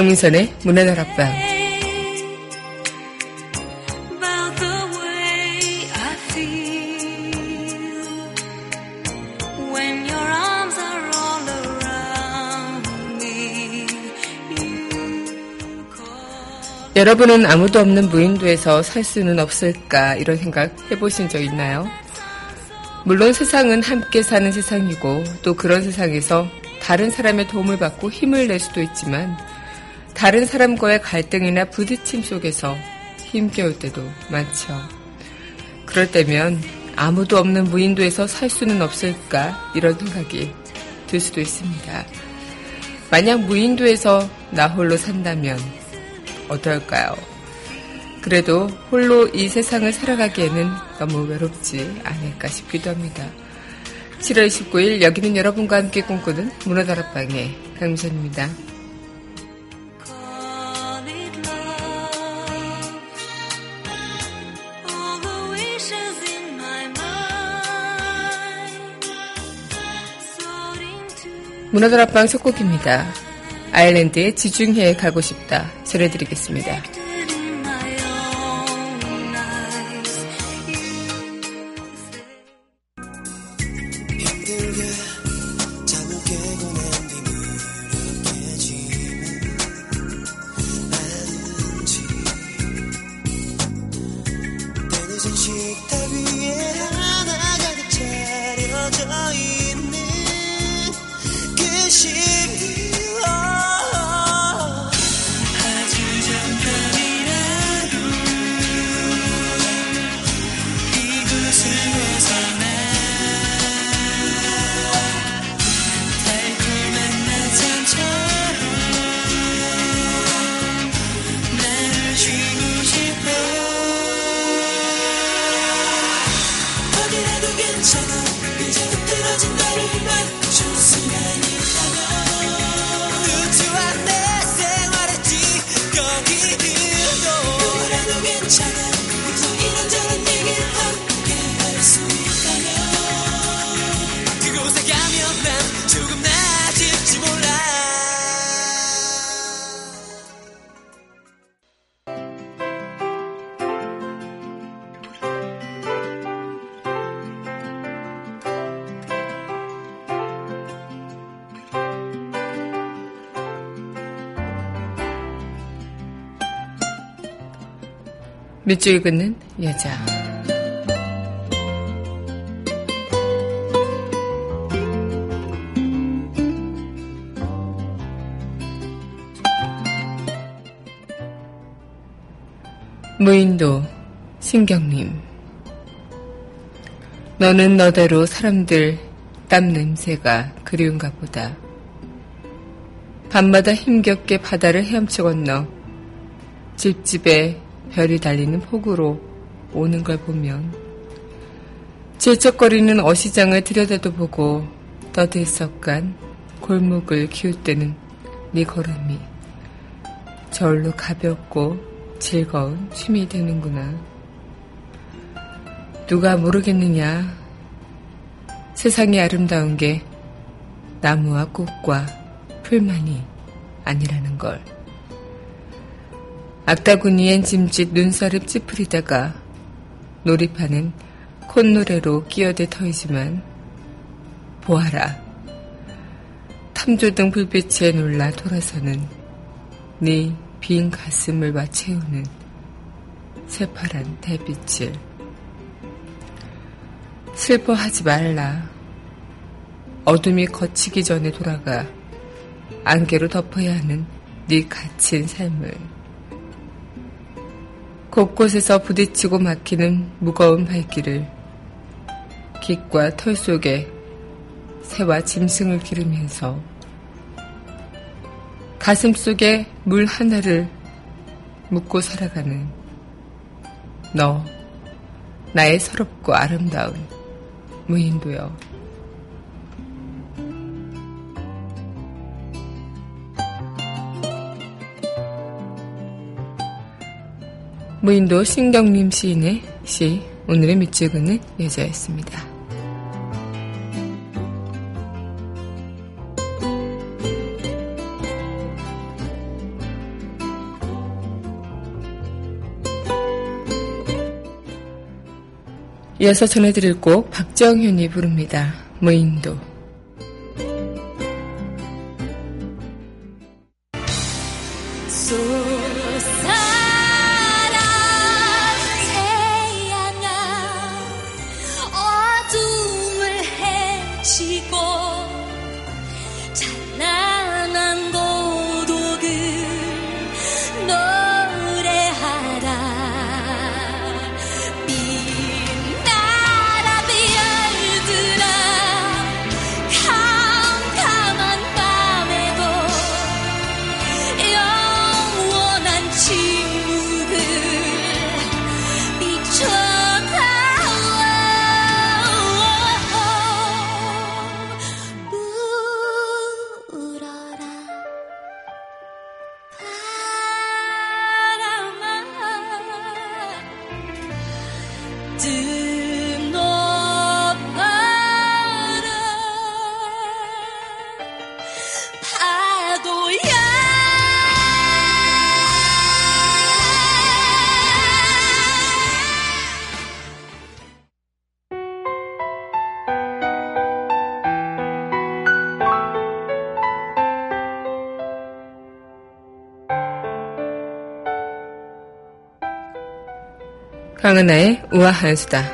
강민선의 문화다락방 여러분은 아무도 없는 무인도에서 살 수는 없을까 이런 생각 해보신 적 있나요? 물론 세상은 함께 사는 세상이고 또 그런 세상에서 다른 사람의 도움을 받고 힘을 낼 수도 있지만 다른 사람과의 갈등이나 부딪힘 속에서 힘겨울 때도 많죠. 그럴 때면 아무도 없는 무인도에서 살 수는 없을까 이런 생각이 들 수도 있습니다. 만약 무인도에서 나 홀로 산다면 어떨까요? 그래도 홀로 이 세상을 살아가기에는 너무 외롭지 않을까 싶기도 합니다. 7월 29일 여기는 여러분과 함께 꿈꾸는 문화다락방의 강미선입니다. 문화다락방 첫 곡입니다. 아일랜드의 지중해에 가고 싶다 전해드리겠습니다. 밑줄 긋는 여자. 무인도 신경님 너는 너대로 사람들 땀 냄새가 그리운가 보다. 밤마다 힘겹게 바다를 헤엄쳐 건너 집집에 별이 달리는 폭우로 오는 걸 보면 질척거리는 어시장을 들여다도 보고 떠들썩한 골목을 기웃대는 네 걸음이 절로 가볍고 즐거운 춤이 되는구나. 누가 모르겠느냐. 세상이 아름다운 게 나무와 꽃과 풀만이 아니라는 걸. 악다구니엔 짐짓 눈살을 찌푸리다가 놀이파는 콧노래로 끼어대 터이지만 보아라. 탐조등 불빛에 놀라 돌아서는 네 빈 가슴을 맞채우는 새파란 달빛을. 슬퍼하지 말라. 어둠이 거치기 전에 돌아가 안개로 덮어야 하는 네 갇힌 삶을 곳곳에서 부딪히고 막히는 무거운 발길을 깃과 털 속에 새와 짐승을 기르면서 가슴 속에 물 하나를 묻고 살아가는 너, 나의 서럽고 아름다운 무인도여. 무인도 신경림 시인의 시 오늘의 밑줄근은 여자였습니다. 이어서 전해드릴 곡 박정현이 부릅니다. 무인도. 강은하의 우아한 수다.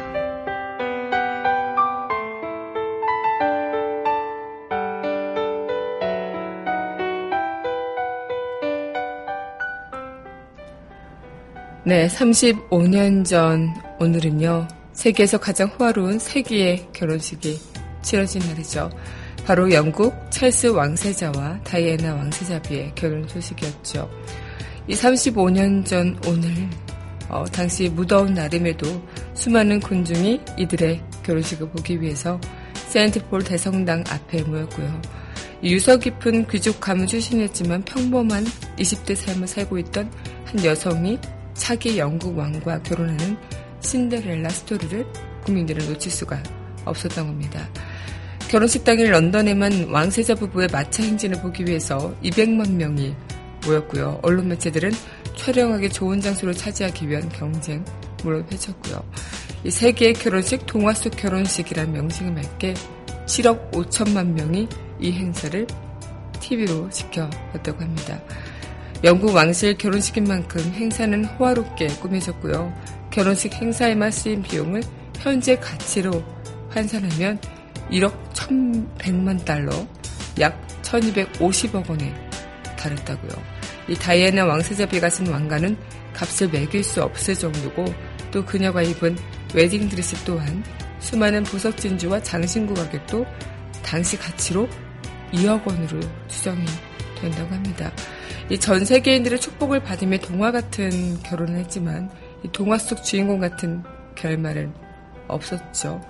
네, 35년 전 오늘은요, 세계에서 가장 호화로운 세기의 결혼식이 치러진 날이죠. 바로 영국 찰스 왕세자와 다이애나 왕세자비의 결혼 소식이었죠. 이 35년 전 오늘 어, 당시 무더운 날임에도 수많은 군중이 이들의 결혼식을 보기 위해서 세인트폴 대성당 앞에 모였고요. 유서 깊은 귀족 가문 출신이었지만 평범한 20대 삶을 살고 있던 한 여성이 차기 영국 왕과 결혼하는 신데렐라 스토리를 국민들은 놓칠 수가 없었던 겁니다. 결혼식 당일 런던에만 왕세자 부부의 마차 행진을 보기 위해서 200만 명이 모였고요. 언론 매체들은 촬영하기 좋은 장소를 차지하기 위한 경쟁물을 펼쳤고요. 이 세계의 결혼식 동화 속 결혼식이란 명칭을 맺게 7억 5천만 명이 이 행사를 TV로 지켜봤다고 합니다. 영국 왕실 결혼식인 만큼 행사는 호화롭게 꾸며졌고요. 결혼식 행사에만 쓰인 비용을 현재 가치로 환산하면 1억 1,100만 달러, 약 1,250억 원에 달했다고요. 이 다이애나 왕세자비가 쓴 왕관은 값을 매길 수 없을 정도고 또 그녀가 입은 웨딩드레스 또한 수많은 보석 진주와 장신구 가격도 당시 가치로 2억 원으로 추정이 된다고 합니다. 이 전 세계인들의 축복을 받으며 동화 같은 결혼을 했지만 이 동화 속 주인공 같은 결말은 없었죠.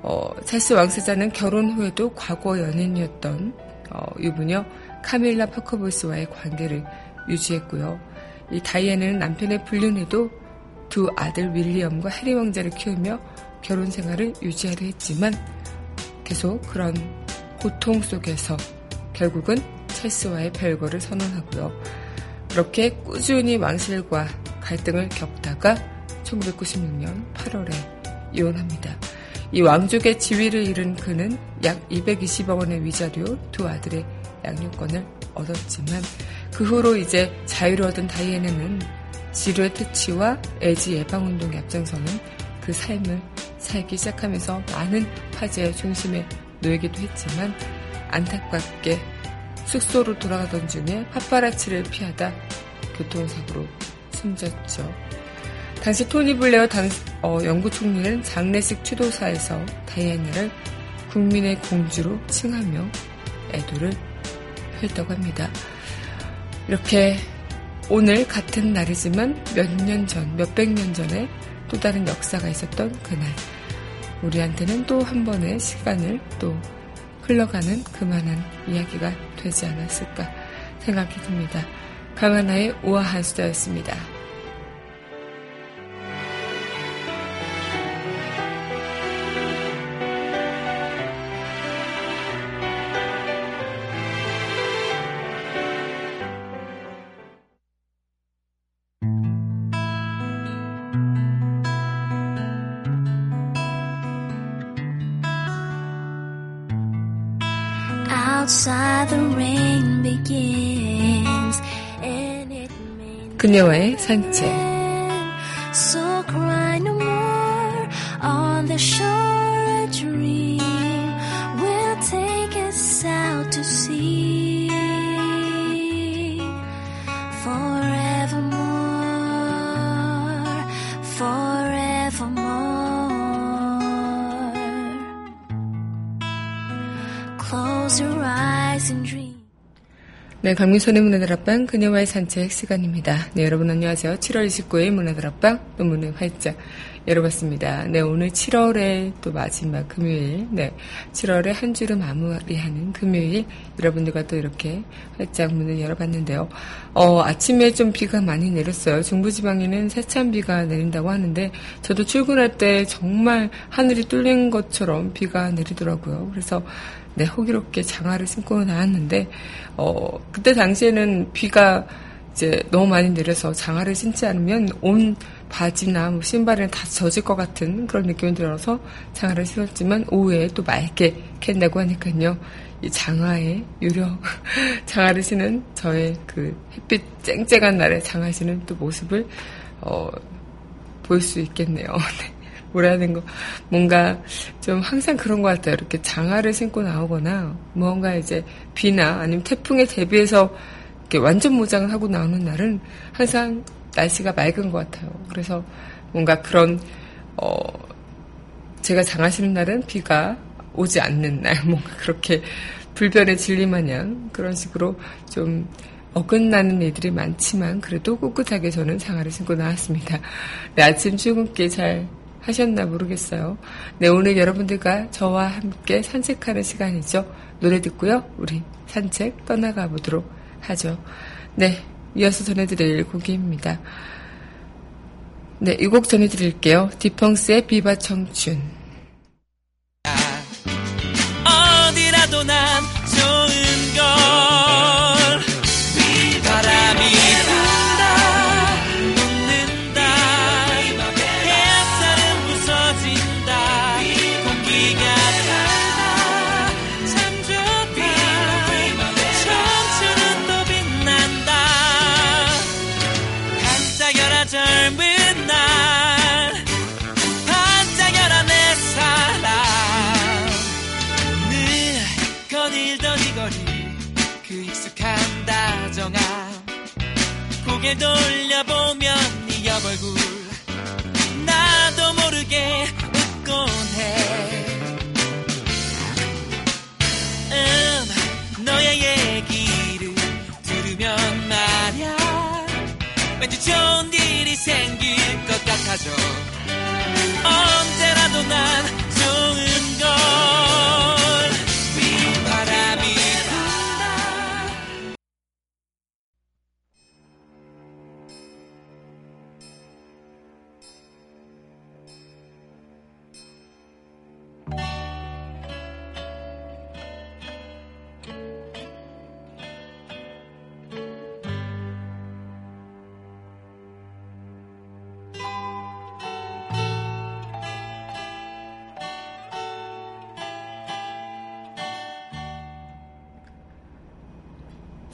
어, 찰스 왕세자는 결혼 후에도 과거 연인이었던 어, 유부녀 카밀라 파커보스와의 관계를 유지했고요. 이 다이애나는 남편의 불륜에도 두 아들 윌리엄과 해리 왕자를 키우며 결혼 생활을 유지하려 했지만 계속 그런 고통 속에서 결국은 찰스와의 별거를 선언하고요. 그렇게 꾸준히 왕실과 갈등을 겪다가 1996년 8월에 이혼합니다. 이 왕족의 지위를 잃은 그는 약 220억 원의 위자료, 두 아들의 양육권을 얻었지만 그 후로 이제 자유를 얻은 다이애나는 지루의 퇴치와 애지 예방 운동에 앞장서는 그 삶을 살기 시작하면서 많은 화제의 중심에 놓이기도 했지만 안타깝게 숙소로 돌아가던 중에 파파라치를 피하다 교통사고로 숨졌죠. 당시 토니 블레어 당, 어, 영국 총리는 장례식 추도사에서 다이애나를 국민의 공주로 칭하며 애도를 표 했다고 합니다. 이렇게 오늘 같은 날이지만 몇 년 전, 몇백 년 전에 또 다른 역사가 있었던 그날. 우리한테는 또 한 번의 시간을 또 흘러가는 그만한 이야기가 되지 않았을까 생각이 듭니다. 강하나의 우아한 수다였습니다. 그녀와의 산책 So cry no more on the shore 네, 강민선의 문화들 앞방 그녀와의 산책 시간입니다. 네, 여러분 안녕하세요. 7월 29일 문화들 앞방 또 문을 활짝 열어봤습니다. 네, 오늘 7월의 또 마지막 금요일, 네, 7월의 한 주를 마무리하는 금요일 여러분들과 또 이렇게 활짝 문을 열어봤는데요. 어, 아침에 좀 비가 많이 내렸어요. 중부지방에는 세찬 비가 내린다고 하는데 저도 출근할 때 정말 하늘이 뚫린 것처럼 비가 내리더라고요. 그래서 네, 호기롭게 장화를 신고 나왔는데, 어, 그때 당시에는 비가 이제 너무 많이 내려서 장화를 신지 않으면 온 바지나 뭐 신발은 다 젖을 것 같은 그런 느낌이 들어서 장화를 신었지만 오후에 또 맑게 캔다고 하니까요. 이 장화에 유려 장화를 신은 저의 그 햇빛 쨍쨍한 날에 장화 신은 또 모습을 어, 볼 수 있겠네요. 네. 뭐라는 거 뭔가 좀 항상 그런 것 같아요. 이렇게 장화를 신고 나오거나 뭔가 이제 비나 아니면 태풍에 대비해서 이렇게 완전 무장을 하고 나오는 날은 항상 날씨가 맑은 것 같아요. 그래서 뭔가 그런 어 제가 장화 신는 날은 비가 오지 않는 날 뭔가 그렇게 불변의 진리 마냥 그런 식으로 좀 어긋나는 일들이 많지만 그래도 꿋꿋하게 저는 장화를 신고 나왔습니다. 네, 아침 출근길 잘 하셨나 모르겠어요. 네, 오늘 여러분들과 저와 함께 산책하는 시간이죠. 노래 듣고요. 우리 산책 떠나가 보도록 하죠. 네, 이어서 전해드릴 곡입니다. 네, 이 곡 전해드릴게요. 디펑스의 비바 청춘. 것 같아져 언제라도 난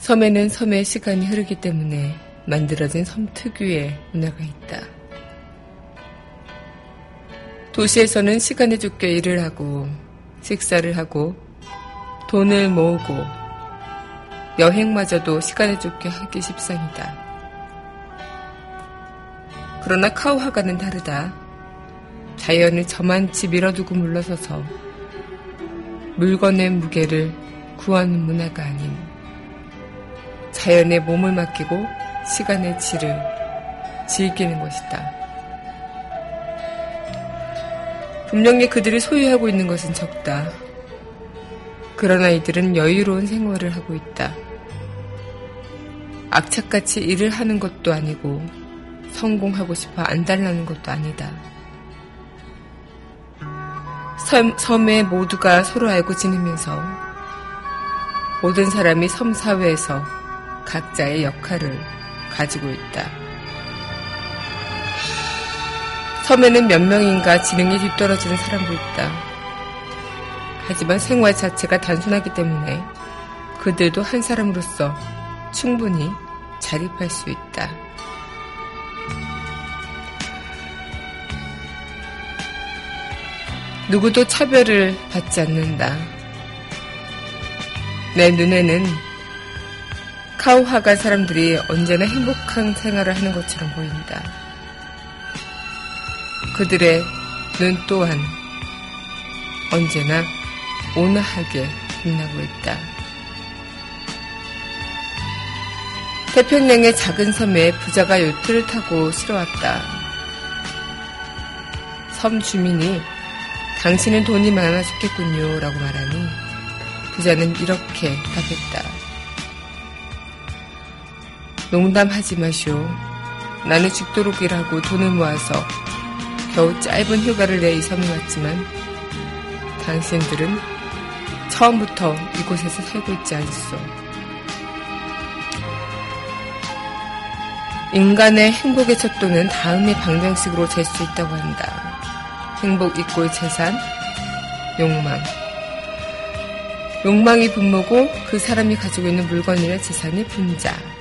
섬에는 섬의 시간이 흐르기 때문에 만들어진 섬 특유의 문화가 있다. 도시에서는 시간에 쫓겨 일을 하고 식사를 하고 돈을 모으고 여행마저도 시간에 쫓겨 하기 십상이다. 그러나 카우하가는 다르다. 자연을 저만치 밀어두고 물러서서 물건의 무게를 구하는 문화가 아닌 자연의 몸을 맡기고 시간의 질을 즐기는 것이다. 분명히 그들이 소유하고 있는 것은 적다. 그러나 이들은 여유로운 생활을 하고 있다. 악착같이 일을 하는 것도 아니고 성공하고 싶어 안달나는 것도 아니다. 섬, 섬에 모두가 서로 알고 지내면서 모든 사람이 섬 사회에서 각자의 역할을 가지고 있다. 섬에는 몇 명인가 지능이 뒤떨어지는 사람도 있다. 하지만 생활 자체가 단순하기 때문에 그들도 한 사람으로서 충분히 자립할 수 있다. 누구도 차별을 받지 않는다. 내 눈에는 카우하가 사람들이 언제나 행복한 생활을 하는 것처럼 보인다. 그들의 눈 또한 언제나 온화하게 빛나고 있다. 태평양의 작은 섬에 부자가 요트를 타고 실어왔다. 섬 주민이 당신은 돈이 많아 죽겠군요. 라고 말하니 부자는 이렇게 답했다. 농담하지 마시오. 나는 죽도록 일하고 돈을 모아서 겨우 짧은 휴가를 내이 섬에 왔지만 당신들은 처음부터 이곳에서 살고 있지 않소. 인간의 행복의 척도는 다음의 방정식으로 잴 수 있다고 한다. 행복 이꼴 재산, 욕망. 욕망이 분모고 그 사람이 가지고 있는 물건이나 재산이 분자.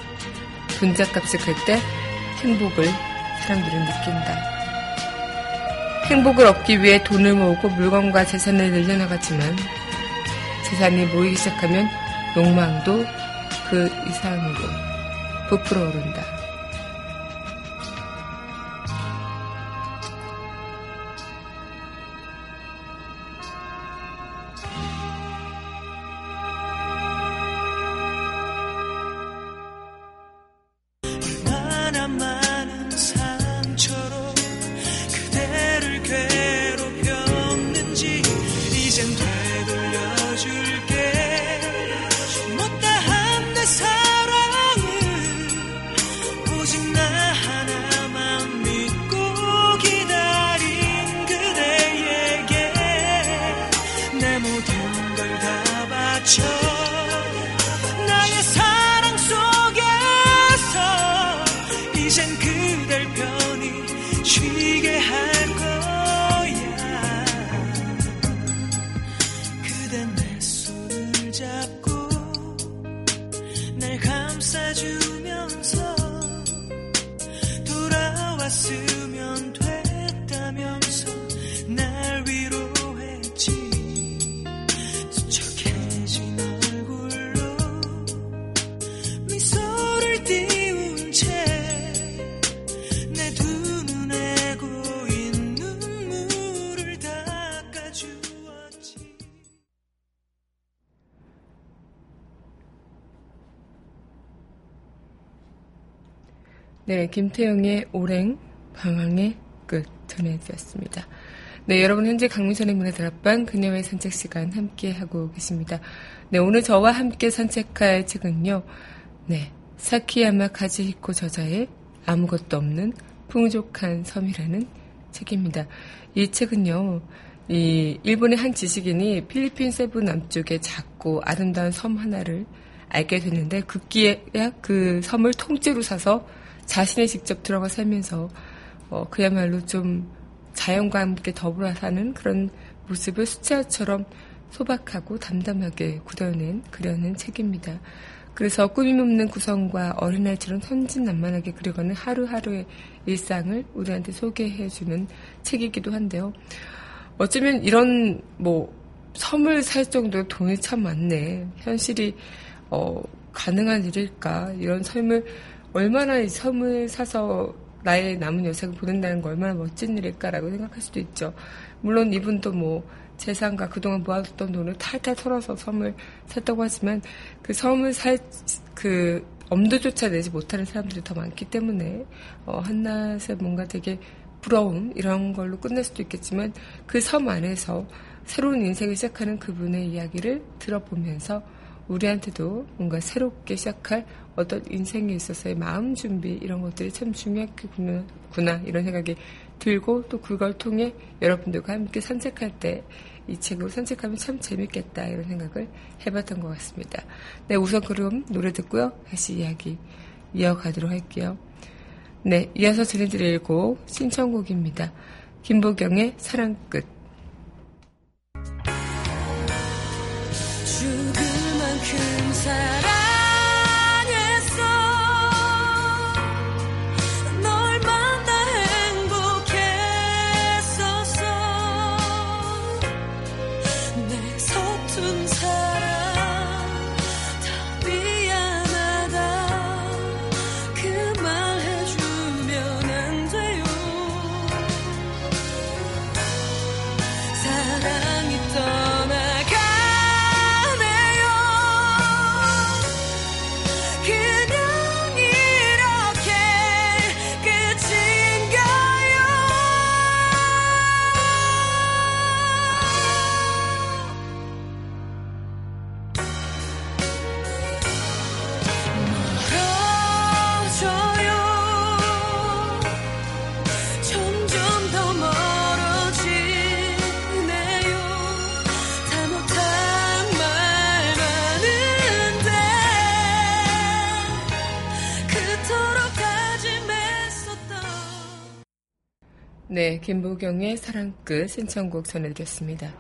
분자 값을 클때 행복을 사람들은 느낀다. 행복을 얻기 위해 돈을 모으고 물건과 재산을 늘려나가지만 재산이 모이기 시작하면 욕망도 그 이상으로 부풀어 오른다. 네, 김태영의 오랭 방황의 끝 전해드렸습니다. 네, 여러분 현재 강민선의 문화들 앞방 그녀의 산책 시간 함께 하고 계십니다. 네, 오늘 저와 함께 산책할 책은요. 네, 사키야마 카즈히코 저자의 아무것도 없는 풍족한 섬이라는 책입니다. 이 책은요. 이 일본의 한 지식인이 필리핀 세부 남쪽의 작고 아름다운 섬 하나를 알게 됐는데 급기야 그 섬을 통째로 사서 자신이 직접 들어가 살면서 어, 그야말로 좀 자연과 함께 더불어 사는 그런 모습을 수채화처럼 소박하고 담담하게 굳어낸 그려낸 책입니다. 그래서 꾸밈 없는 구성과 어린아이처럼 천진난만하게 그려가는 하루하루의 일상을 우리한테 소개해주는 책이기도 한데요. 어쩌면 이런 뭐 섬을 살 정도로 돈이 참 많네. 현실이 어, 가능한 일일까? 이런 삶을 얼마나 이 섬을 사서 나의 남은 여생을 보낸다는 거 얼마나 멋진 일일까라고 생각할 수도 있죠. 물론 이분도 뭐 재산과 그동안 모아뒀던 돈을 탈탈 털어서 섬을 샀다고 하지만 그 섬을 살 그 엄두조차 내지 못하는 사람들이 더 많기 때문에 어, 한낮에 뭔가 되게 부러움 이런 걸로 끝날 수도 있겠지만 그 섬 안에서 새로운 인생을 시작하는 그분의 이야기를 들어보면서 우리한테도 뭔가 새롭게 시작할 어떤 인생에 있어서의 마음 준비 이런 것들이 참 중요하구나 이런 생각이 들고 또 그걸 통해 여러분들과 함께 산책할 때 이 책으로 산책하면 참 재밌겠다 이런 생각을 해봤던 것 같습니다. 네 우선 그럼 노래 듣고요 다시 이야기 이어가도록 할게요. 네 이어서 전해드릴 곡 신청곡입니다. 김보경의 사랑 끝 네, 김보경의 사랑 끝 신청곡 전해드렸습니다.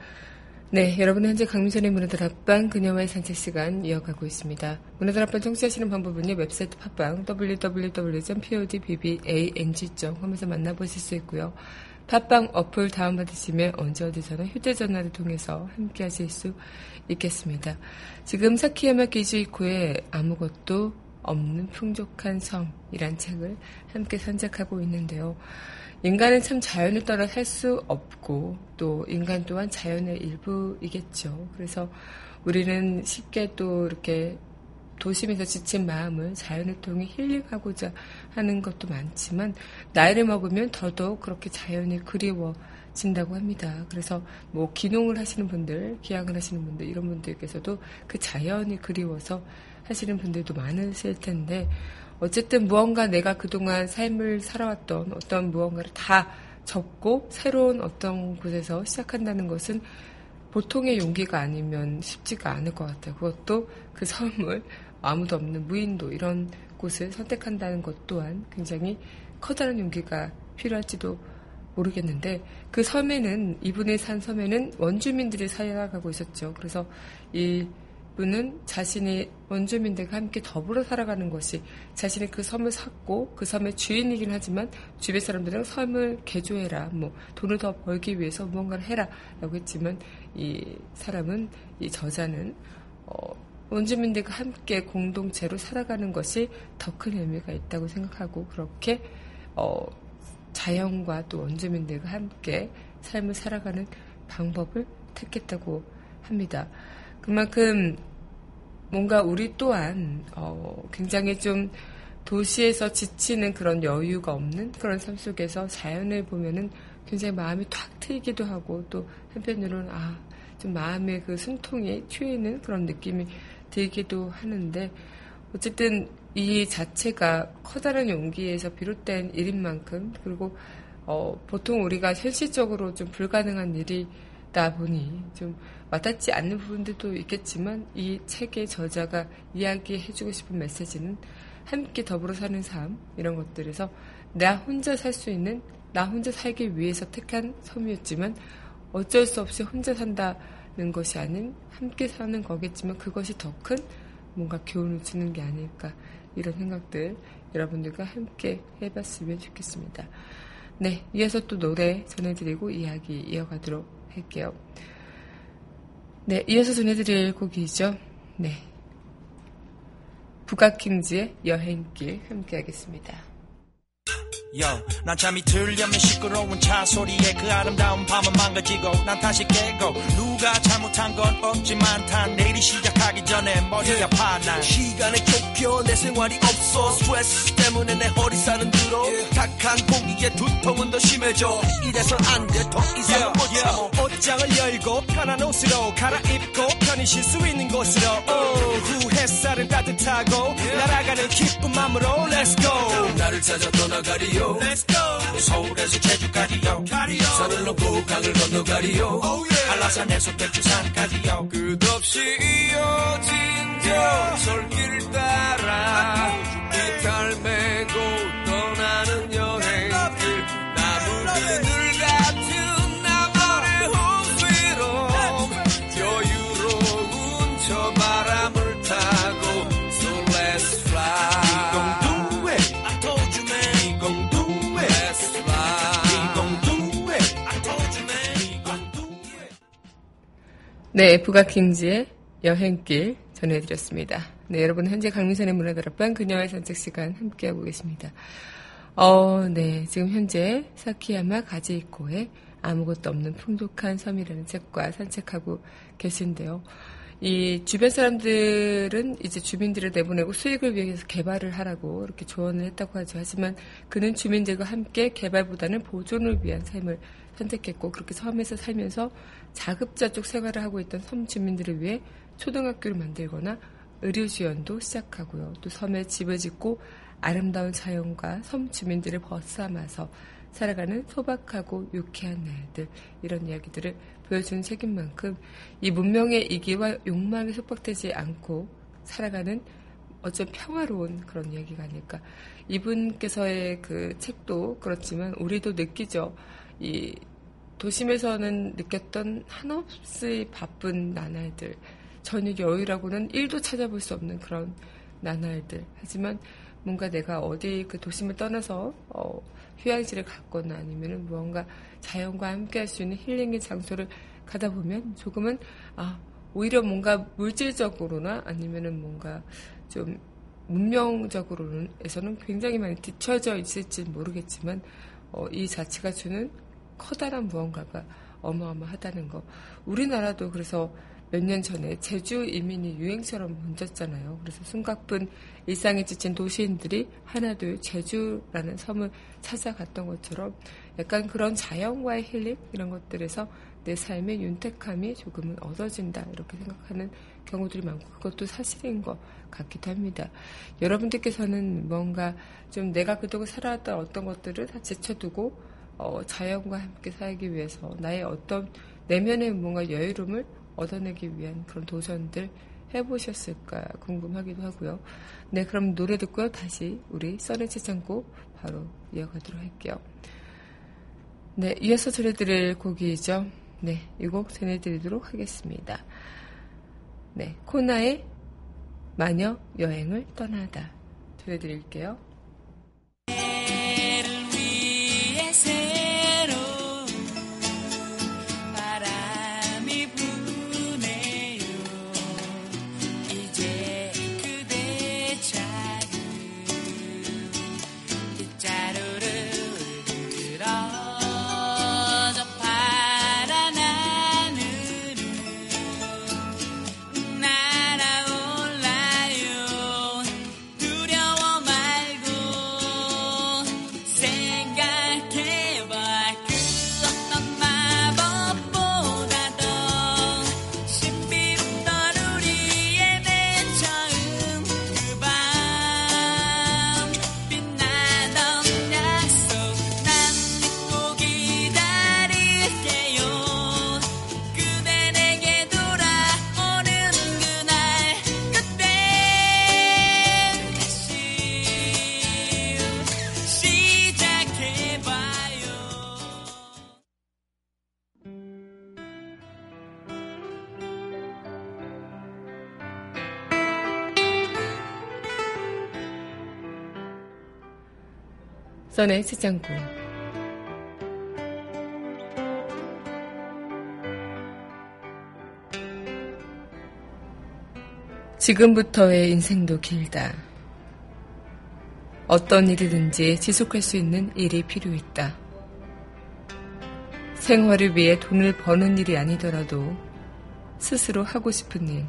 네, 여러분 현재 강민선의 문화들 앞방 그녀와의 산책 시간 이어가고 있습니다. 문화들 앞방 청취하시는 방법은요, 웹사이트 팟빵 www.podbbang.com에서 만나보실 수 있고요. 팟빵 어플 다운받으시면 언제 어디서나 휴대전화를 통해서 함께 하실 수 있겠습니다. 지금 사키야마 기즈이코의 아무것도 없는 풍족한 섬이란 책을 함께 산책하고 있는데요. 인간은 참 자연을 따라 살수 없고 또 인간 또한 자연의 일부이겠죠. 그래서 우리는 쉽게 또 이렇게 도심에서 지친 마음을 자연을 통해 힐링하고자 하는 것도 많지만 나이를 먹으면 더더욱 그렇게 자연이 그리워진다고 합니다. 그래서 뭐 기농을 하시는 분들, 기양을 하시는 분들 이런 분들께서도 그 자연이 그리워서 하시는 분들도 많으실 텐데 어쨌든 무언가 내가 그동안 삶을 살아왔던 어떤 무언가를 다 접고 새로운 어떤 곳에서 시작한다는 것은 보통의 용기가 아니면 쉽지가 않을 것 같아요. 그것도 그 섬을 아무도 없는 무인도 이런 곳을 선택한다는 것 또한 굉장히 커다란 용기가 필요할지도 모르겠는데 그 섬에는 이분의 산 섬에는 원주민들이 살아가고 있었죠. 그래서 이 분은 자신이 원주민들과 함께 더불어 살아가는 것이 자신이 그 섬을 샀고 그 섬의 주인이긴 하지만 주변 사람들은 섬을 개조해라 뭐 돈을 더 벌기 위해서 무언가를 해라라고 했지만 이 사람은 이 저자는 어, 원주민들과 함께 공동체로 살아가는 것이 더 큰 의미가 있다고 생각하고 그렇게 어, 자연과 또 원주민들과 함께 삶을 살아가는 방법을 택했다고 합니다. 그만큼 뭔가 우리 또한 어, 굉장히 좀 도시에서 지치는 그런 여유가 없는 그런 삶 속에서 자연을 보면은 굉장히 마음이 탁 트이기도 하고 또 한편으로는 아, 좀 마음의 그 숨통이 튀이는 그런 느낌이 들기도 하는데 어쨌든 이 자체가 커다란 용기에서 비롯된 일인 만큼 그리고 어, 보통 우리가 현실적으로 좀 불가능한 일이 다 보니 좀 와닿지 않는 부분들도 있겠지만 이 책의 저자가 이야기해주고 싶은 메시지는 함께 더불어 사는 삶 이런 것들에서 나 혼자 살 수 있는 나 혼자 살기 위해서 택한 섬이었지만 어쩔 수 없이 혼자 산다는 것이 아닌 함께 사는 거겠지만 그것이 더 큰 뭔가 교훈을 주는 게 아닐까 이런 생각들 여러분들과 함께 해봤으면 좋겠습니다. 네, 이어서 또 노래 전해드리고 이야기 이어가도록 할게요. 네, 이어서 전해드릴 곡이죠. 네. 북악킹즈의 여행길 함께 하겠습니다. Yo, 난 잠이 들려면 시끄러운 차 소리에 그 아름다운 밤은 망가지고 난 다시 깨고 누가 잘못한 건 없지만 단 내일이 시작하기 전에 머리 가 아파 난 시간에 좁혀 내 생활이 없어. 스트레스 때문에 내 허리살은 들어. 탁한 공기에 두통은 더 심해져. 이래선 안돼더 이상은 못 참아. 옷장을 열고 편한 옷으로 갈아입고 편히 쉴 수 있는 곳으로. 오후 햇살은 따뜻하고 날아가는 기쁜 마음으로 Let's go. 나를 찾아 떠나가리요 Let's go. 서울에서 제주까지요 산을 넘고 강을 건너 가리요 한라산에서 백두산까지요 끝없이 이어진 저 철길 따라 이탈 메고 네, 북악킹즈의 여행길 전해드렸습니다. 네, 여러분 현재 강민선의 문화다락방 그녀의 산책 시간 함께하고 계십니다. 어, 네, 지금 현재 사키야마 가지이코의 아무것도 없는 풍족한 섬이라는 책과 산책하고 계신데요. 이 주변 사람들은 이제 주민들을 내보내고 수익을 위해서 개발을 하라고 이렇게 조언을 했다고 하죠. 하지만 그는 주민들과 함께 개발보다는 보존을 위한 삶을 선택했고 그렇게 섬에서 살면서 자급자족 생활을 하고 있던 섬 주민들을 위해 초등학교를 만들거나 의료 지원도 시작하고요. 또 섬에 집을 짓고 아름다운 자연과 섬 주민들을 벗삼아서 살아가는 소박하고 유쾌한 날들 이런 이야기들을 보여준 책인 만큼 이 문명의 이기와 욕망에 속박되지 않고 살아가는 어쩜 평화로운 그런 이야기가 아닐까. 이분께서의 그 책도 그렇지만 우리도 느끼죠. 이 도심에서는 느꼈던 한없이 바쁜 나날들, 저녁 여유라고는 1도 찾아볼 수 없는 그런 나날들. 하지만 뭔가 내가 어디 그 도심을 떠나서 어, 휴양지를 갔거나 아니면은 무언가 자연과 함께 할 수 있는 힐링의 장소를 가다 보면 조금은 아 오히려 뭔가 물질적으로나 아니면은 뭔가 좀 문명적으로에서는 굉장히 많이 뒤처져 있을지 모르겠지만 어, 이 자체가 주는 커다란 무언가가 어마어마하다는 거. 우리나라도 그래서 몇 년 전에 제주 이민이 유행처럼 번졌잖아요. 그래서 숨가쁜 일상에 지친 도시인들이 하나둘 제주라는 섬을 찾아갔던 것처럼 약간 그런 자연과의 힐링 이런 것들에서 내 삶의 윤택함이 조금은 얻어진다 이렇게 생각하는 경우들이 많고 그것도 사실인 것 같기도 합니다. 여러분들께서는 뭔가 좀 내가 그동안 살아왔던 어떤 것들을 다 제쳐두고 어, 자연과 함께 살기 위해서 나의 어떤 내면의 뭔가 여유로움을 얻어내기 위한 그런 도전들 해보셨을까 궁금하기도 하고요. 네, 그럼 노래 듣고요. 다시 우리 써렌 채창고 바로 이어가도록 할게요. 네, 이어서 전해드릴 곡이죠. 네, 이 곡 전해드리도록 하겠습니다. 네, 코나의 마녀 여행을 떠나다 전해드릴게요. 써의 시장구 지금부터의 인생도 길다. 어떤 일이든지 지속할 수 있는 일이 필요있다. 생활을 위해 돈을 버는 일이 아니더라도 스스로 하고 싶은 일.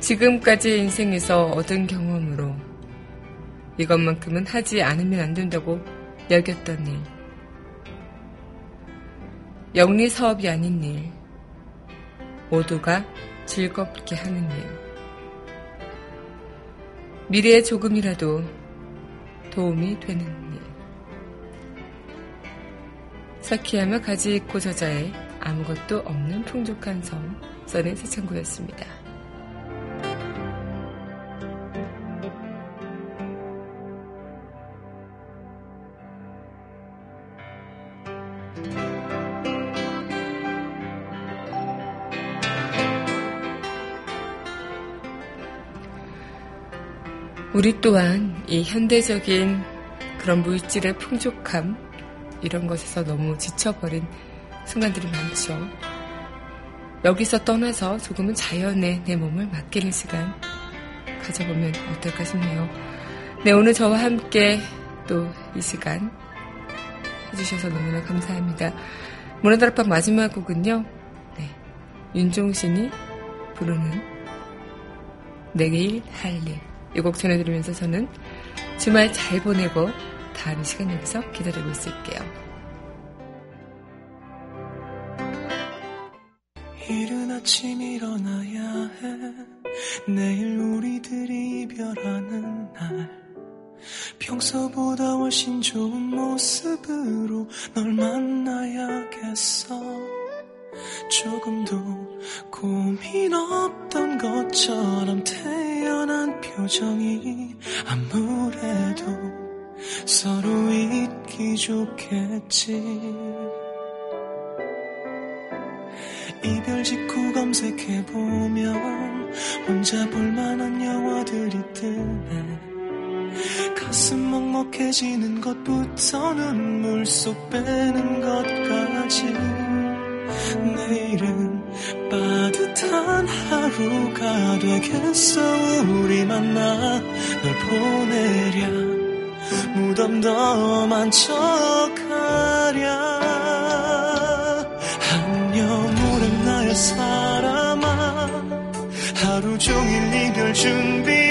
지금까지의 인생에서 얻은 경험으로 이것만큼은 하지 않으면 안 된다고 여겼던 일. 영리 사업이 아닌 일. 모두가 즐겁게 하는 일. 미래에 조금이라도 도움이 되는 일. 사키야마 가지있고 저자의 아무것도 없는 풍족한 섬, 써낸 새창구였습니다. 우리 또한 이 현대적인 그런 물질의 풍족함, 이런 것에서 너무 지쳐버린 순간들이 많죠. 여기서 떠나서 조금은 자연에 내 몸을 맡기는 시간 가져보면 어떨까 싶네요. 네, 오늘 저와 함께 또 이 시간 해주셔서 너무나 감사합니다. 문화다락방 마지막 곡은요, 네, 윤종신이 부르는 내일 할 일. 이 곡 전해드리면서 저는 주말 잘 보내고 다음 시간 여기서 기다리고 있을게요. 이른 아침 일어나야 해 내일 우리들이 이별하는 날 평소보다 훨씬 좋은 모습으로 널 만나야겠어. 조금도 고민 없던 것처럼 태어난 표정이 아무래도 서로 잊기 좋겠지. 이별 직후 검색해보면 혼자 볼만한 영화들이 뜨네 가슴 먹먹해지는 것부터 눈물 쏙 빼는 것까지. 내일은 따뜻한 하루가 되겠어. 우리 만나 널 보내랴. 무덤 덤한 척하랴. 안녕 오랜 나의 사람아. 하루 종일 이별 떠나